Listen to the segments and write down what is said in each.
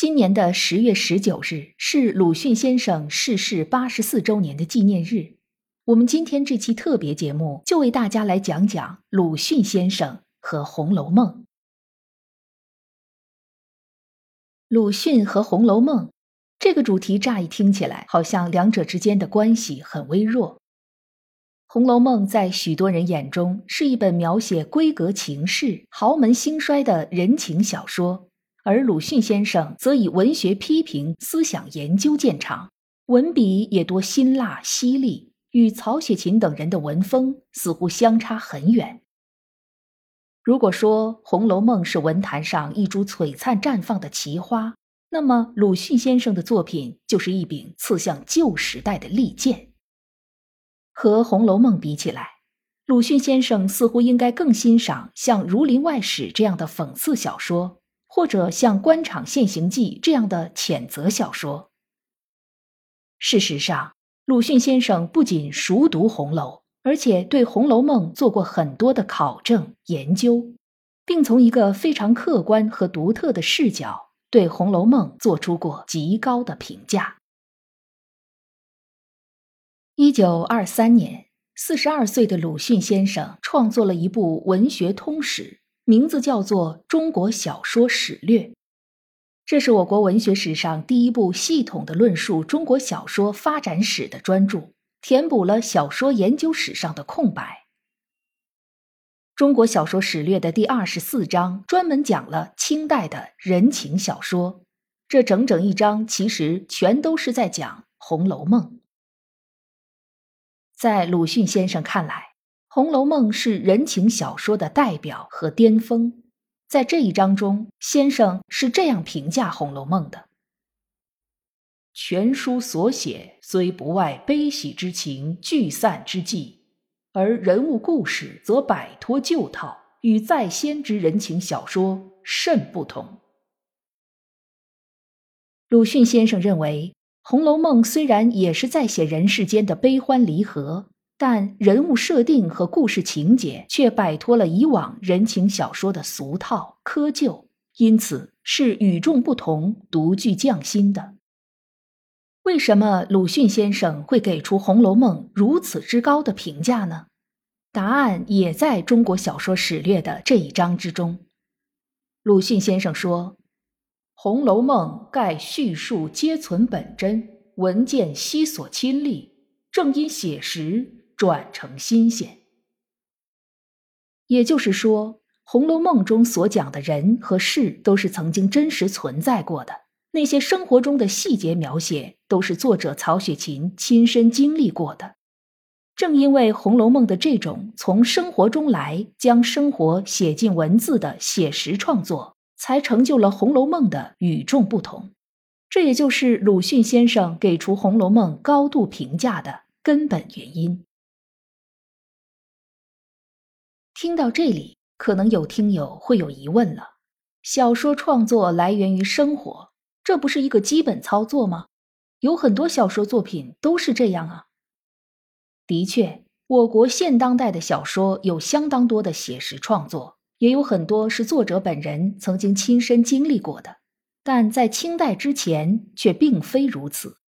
今年的十月十九日是鲁迅先生逝世八十四周年的纪念日。我们今天这期特别节目就为大家来讲讲鲁迅先生和《红楼梦》。鲁迅和《红楼梦》这个主题乍一听起来，好像两者之间的关系很微弱。《红楼梦》在许多人眼中是一本描写闺阁情事、豪门兴衰的人情小说。而鲁迅先生则以文学批评、思想研究见长，文笔也多辛辣犀利，与曹雪芹等人的文风似乎相差很远。如果说《红楼梦》是文坛上一株璀璨绽放的奇花，那么鲁迅先生的作品就是一柄刺向旧时代的利剑。和《红楼梦》比起来，鲁迅先生似乎应该更欣赏像《儒林外史》这样的讽刺小说。或者像《官场现形记》这样的谴责小说。事实上，鲁迅先生不仅熟读红楼，而且对《红楼梦》做过很多的考证研究，并从一个非常客观和独特的视角对《红楼梦》做出过极高的评价。一九二三年，四十二岁的鲁迅先生创作了一部文学通史。名字叫做《中国小说史略》，这是我国文学史上第一部系统的论述中国小说发展史的专著，填补了小说研究史上的空白。《中国小说史略》的第二十四章专门讲了清代的人情小说，这整整一章其实全都是在讲《红楼梦》。在鲁迅先生看来，《红楼梦》是人情小说的代表和巅峰，在这一章中，先生是这样评价《红楼梦》的：全书所写虽不外悲喜之情聚散之际，而人物故事则摆脱旧套，与在先之人情小说甚不同。鲁迅先生认为，《红楼梦》虽然也是在写人世间的悲欢离合。但人物设定和故事情节却摆脱了以往人情小说的俗套窠臼，因此是与众不同、独具匠心的。为什么鲁迅先生会给出《红楼梦》如此之高的评价呢？答案也在中国小说史略的这一章之中。鲁迅先生说：“《红楼梦》盖叙述皆存本真，文见悉所亲历，正因写实。”转成新鲜，也就是说，《红楼梦》中所讲的人和事都是曾经真实存在过的，那些生活中的细节描写都是作者曹雪芹亲身经历过的。正因为《红楼梦》的这种从生活中来，将生活写进文字的写实创作，才成就了《红楼梦》的与众不同。这也就是鲁迅先生给出《红楼梦》高度评价的根本原因。听到这里，可能有听友会有疑问了：小说创作来源于生活，这不是一个基本操作吗？有很多小说作品都是这样啊。的确，我国现当代的小说有相当多的写实创作，也有很多是作者本人曾经亲身经历过的，但在清代之前却并非如此。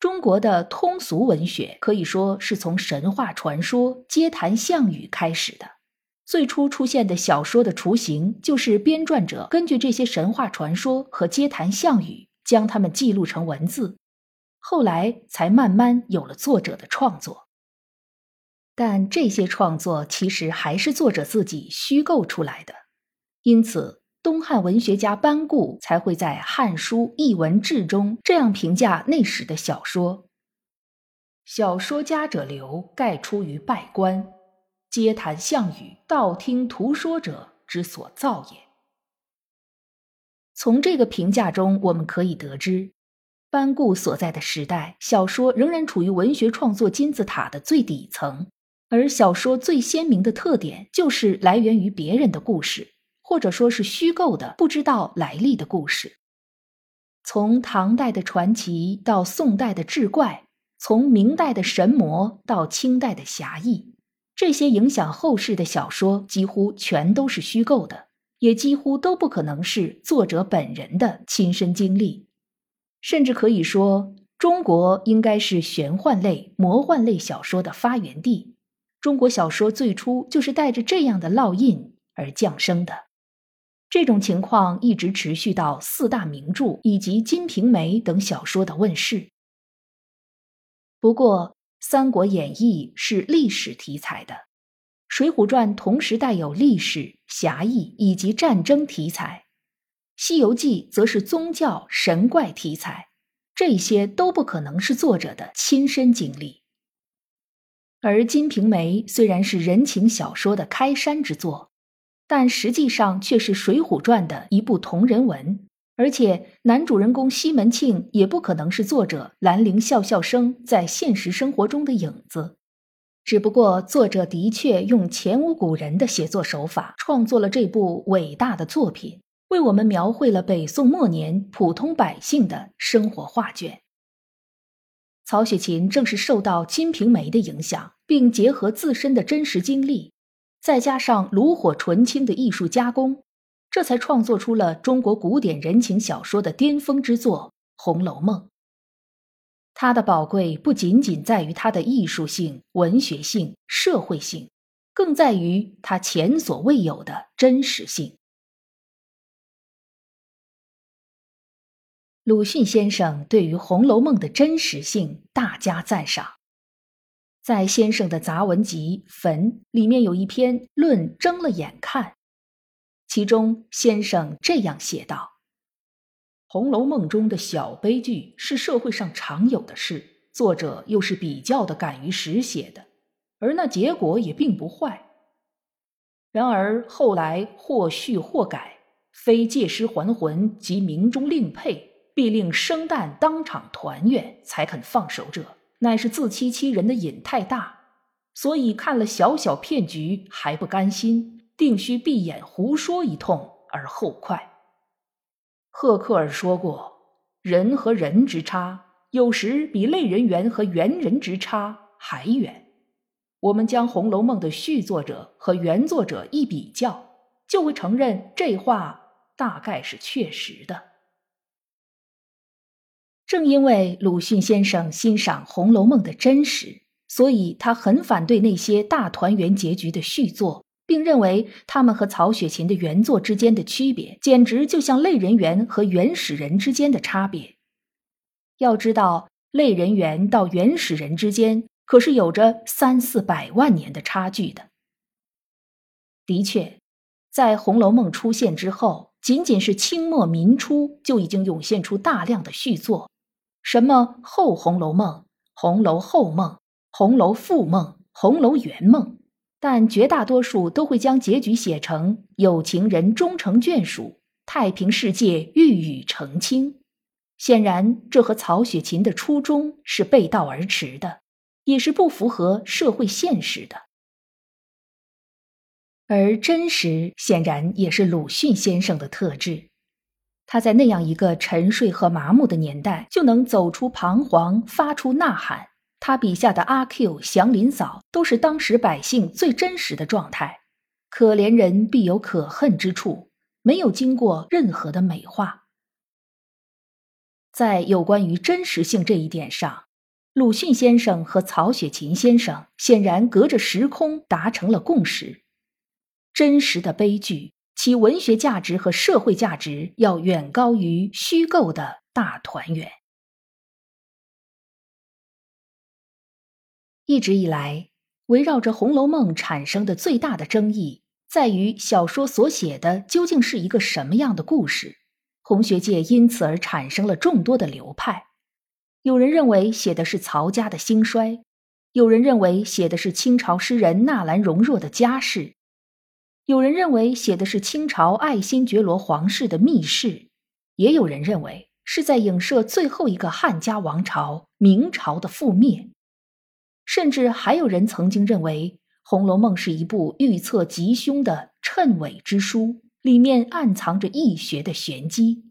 中国的通俗文学可以说是从神话传说、街谈巷语开始的。最初出现的小说的雏形，就是编撰者根据这些神话传说和街谈巷语，将它们记录成文字，后来才慢慢有了作者的创作。但这些创作其实还是作者自己虚构出来的，因此。东汉文学家班固才会在《汉书艺文志》中这样评价那时的小说：“小说家者流，盖出于拜官，皆谈项羽，道听途说者之所造也。”从这个评价中，我们可以得知，班固所在的时代，小说仍然处于文学创作金字塔的最底层，而小说最鲜明的特点就是来源于别人的故事，或者说是虚构的、不知道来历的故事。从唐代的传奇到宋代的志怪，从明代的神魔到清代的侠义，这些影响后世的小说几乎全都是虚构的，也几乎都不可能是作者本人的亲身经历。甚至可以说，中国应该是玄幻类、魔幻类小说的发源地。中国小说最初就是带着这样的烙印而降生的。这种情况一直持续到四大名著以及《金瓶梅》等小说的问世。不过，《三国演义》是历史题材的，《水浒传》同时带有历史、侠义以及战争题材，《西游记》则是宗教、神怪题材，这些都不可能是作者的亲身经历。而《金瓶梅》虽然是人情小说的开山之作。但实际上却是《水浒传》的一部同人文，而且男主人公西门庆也不可能是作者兰陵笑笑生在现实生活中的影子。只不过作者的确用前无古人的写作手法创作了这部伟大的作品，为我们描绘了北宋末年普通百姓的生活画卷。曹雪芹正是受到《金瓶梅》的影响，并结合自身的真实经历。再加上炉火纯青的艺术加工，这才创作出了中国古典人情小说的巅峰之作《红楼梦》。它的宝贵不仅仅在于它的艺术性、文学性、社会性，更在于它前所未有的真实性。鲁迅先生对于《红楼梦》的真实性大加赞赏。在先生的杂文集《坟》里面有一篇论睁了眼看，其中先生这样写道：“《红楼梦》中的小悲剧是社会上常有的事，作者又是比较的敢于实写的，而那结果也并不坏。然而后来或续或改，非借尸还魂及明中另配，必令生旦当场团圆，才肯放手者。”乃是自欺欺人的瘾太大，所以看了小小骗局还不甘心，定须闭眼胡说一通而后快。赫克尔说过，人和人之差，有时比类人猿和猿人之差还远。我们将《红楼梦》的续作者和原作者一比较，就会承认这话大概是确实的。正因为鲁迅先生欣赏《红楼梦》的真实，所以他很反对那些大团圆结局的续作，并认为他们和曹雪芹的原作之间的区别，简直就像类人猿和原始人之间的差别。要知道，类人猿到原始人之间可是有着三四百万年的差距的。的确，在《红楼梦》出现之后，仅仅是清末民初就已经涌现出大量的续作。什么后《红楼梦》《红楼后梦》《红楼复梦》《红楼圆梦》，但绝大多数都会将结局写成有情人终成眷属，太平世界玉宇澄清。显然，这和曹雪芹的初衷是背道而驰的，也是不符合社会现实的。而真实显然也是鲁迅先生的特质。他在那样一个沉睡和麻木的年代，就能走出彷徨，发出呐喊。他笔下的阿 Q、祥林嫂，都是当时百姓最真实的状态。可怜人必有可恨之处，没有经过任何的美化。在有关于真实性这一点上，鲁迅先生和曹雪芹先生显然隔着时空达成了共识：真实的悲剧。其文学价值和社会价值要远高于虚构的大团圆。一直以来，围绕着《红楼梦》产生的最大的争议，在于小说所写的究竟是一个什么样的故事。红学界因此而产生了众多的流派。有人认为写的是曹家的兴衰，有人认为写的是清朝诗人纳兰容若的家世。有人认为写的是清朝爱新觉罗皇室的密室，也有人认为是在影射最后一个汉家王朝明朝的覆灭。甚至还有人曾经认为，《红楼梦》是一部预测吉凶的谶纬之书，里面暗藏着易学的玄机。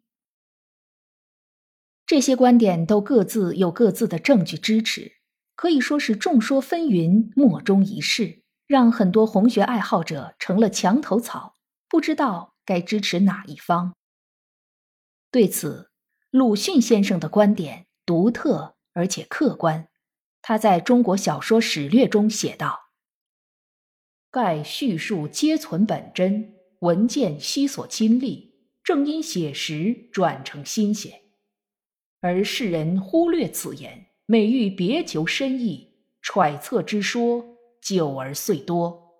这些观点都各自有各自的证据支持，可以说是众说纷纭，莫衷一是，让很多红学爱好者成了墙头草，不知道该支持哪一方。对此，鲁迅先生的观点独特而且客观。他在中国小说史略中写道：“盖叙述皆存本真，文件悉所亲历，正因写实转成新鲜。而世人忽略此言，每欲别求深意，揣测之说久而遂多。”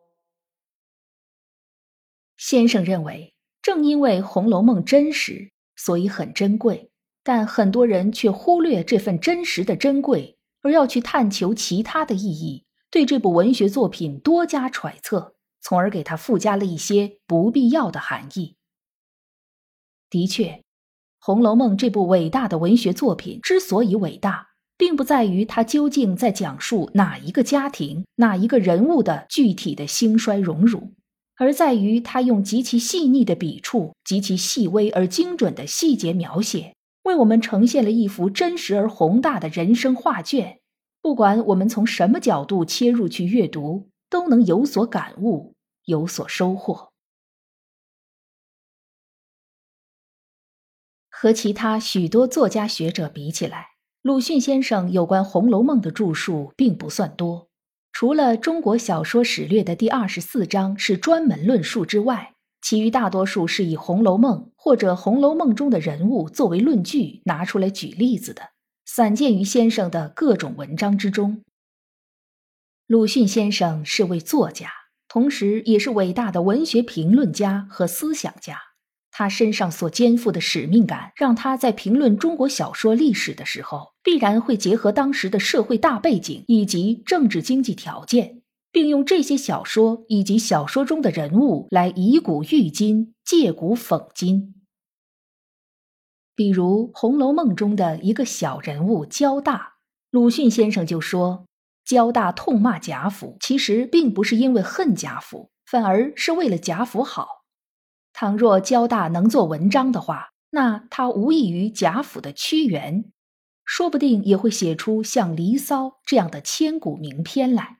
先生认为，正因为《红楼梦》真实。所以很珍贵，但很多人却忽略这份真实的珍贵，而要去探求其他的意义，对这部文学作品多加揣测，从而给它附加了一些不必要的含义。的确，《红楼梦》这部伟大的文学作品之所以伟大，并不在于它究竟在讲述哪一个家庭、哪一个人物的具体的兴衰荣辱。而在于他用极其细腻的笔触、极其细微而精准的细节描写，为我们呈现了一幅真实而宏大的人生画卷。不管我们从什么角度切入去阅读，都能有所感悟，有所收获。和其他许多作家学者比起来，鲁迅先生有关《红楼梦》的著述并不算多。除了《中国小说史略》的第二十四章是专门论述之外，其余大多数是以《红楼梦》或者《红楼梦》中的人物作为论据拿出来举例子的，散见于先生的各种文章之中。鲁迅先生是位作家，同时也是伟大的文学评论家和思想家。他身上所肩负的使命感，让他在评论中国小说历史的时候，必然会结合当时的社会大背景以及政治经济条件，并用这些小说以及小说中的人物来以古喻今，借古讽今。比如《红楼梦》中的一个小人物焦大，鲁迅先生就说：“焦大痛骂贾府，其实并不是因为恨贾府，反而是为了贾府好。”倘若交大能做文章的话，那他无异于贾府的屈原，说不定也会写出像《离骚》这样的千古名篇来。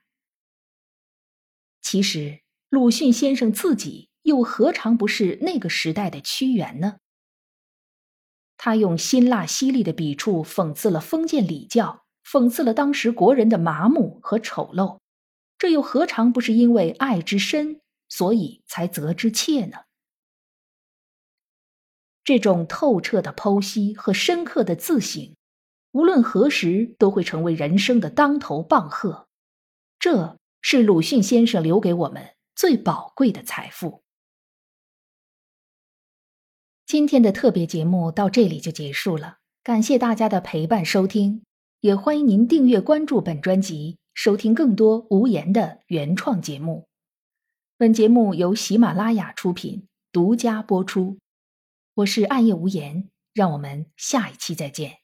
其实，鲁迅先生自己又何尝不是那个时代的屈原呢？他用辛辣犀利的笔触讽刺了封建礼教，讽刺了当时国人的麻木和丑陋，这又何尝不是因为爱之深，所以才责之切呢？这种透彻的剖析和深刻的自省，无论何时都会成为人生的当头棒喝。这是鲁迅先生留给我们最宝贵的财富。今天的特别节目到这里就结束了，感谢大家的陪伴收听，也欢迎您订阅关注本专辑，收听更多无言的原创节目。本节目由喜马拉雅出品，独家播出。我是暗夜无言，让我们下一期再见。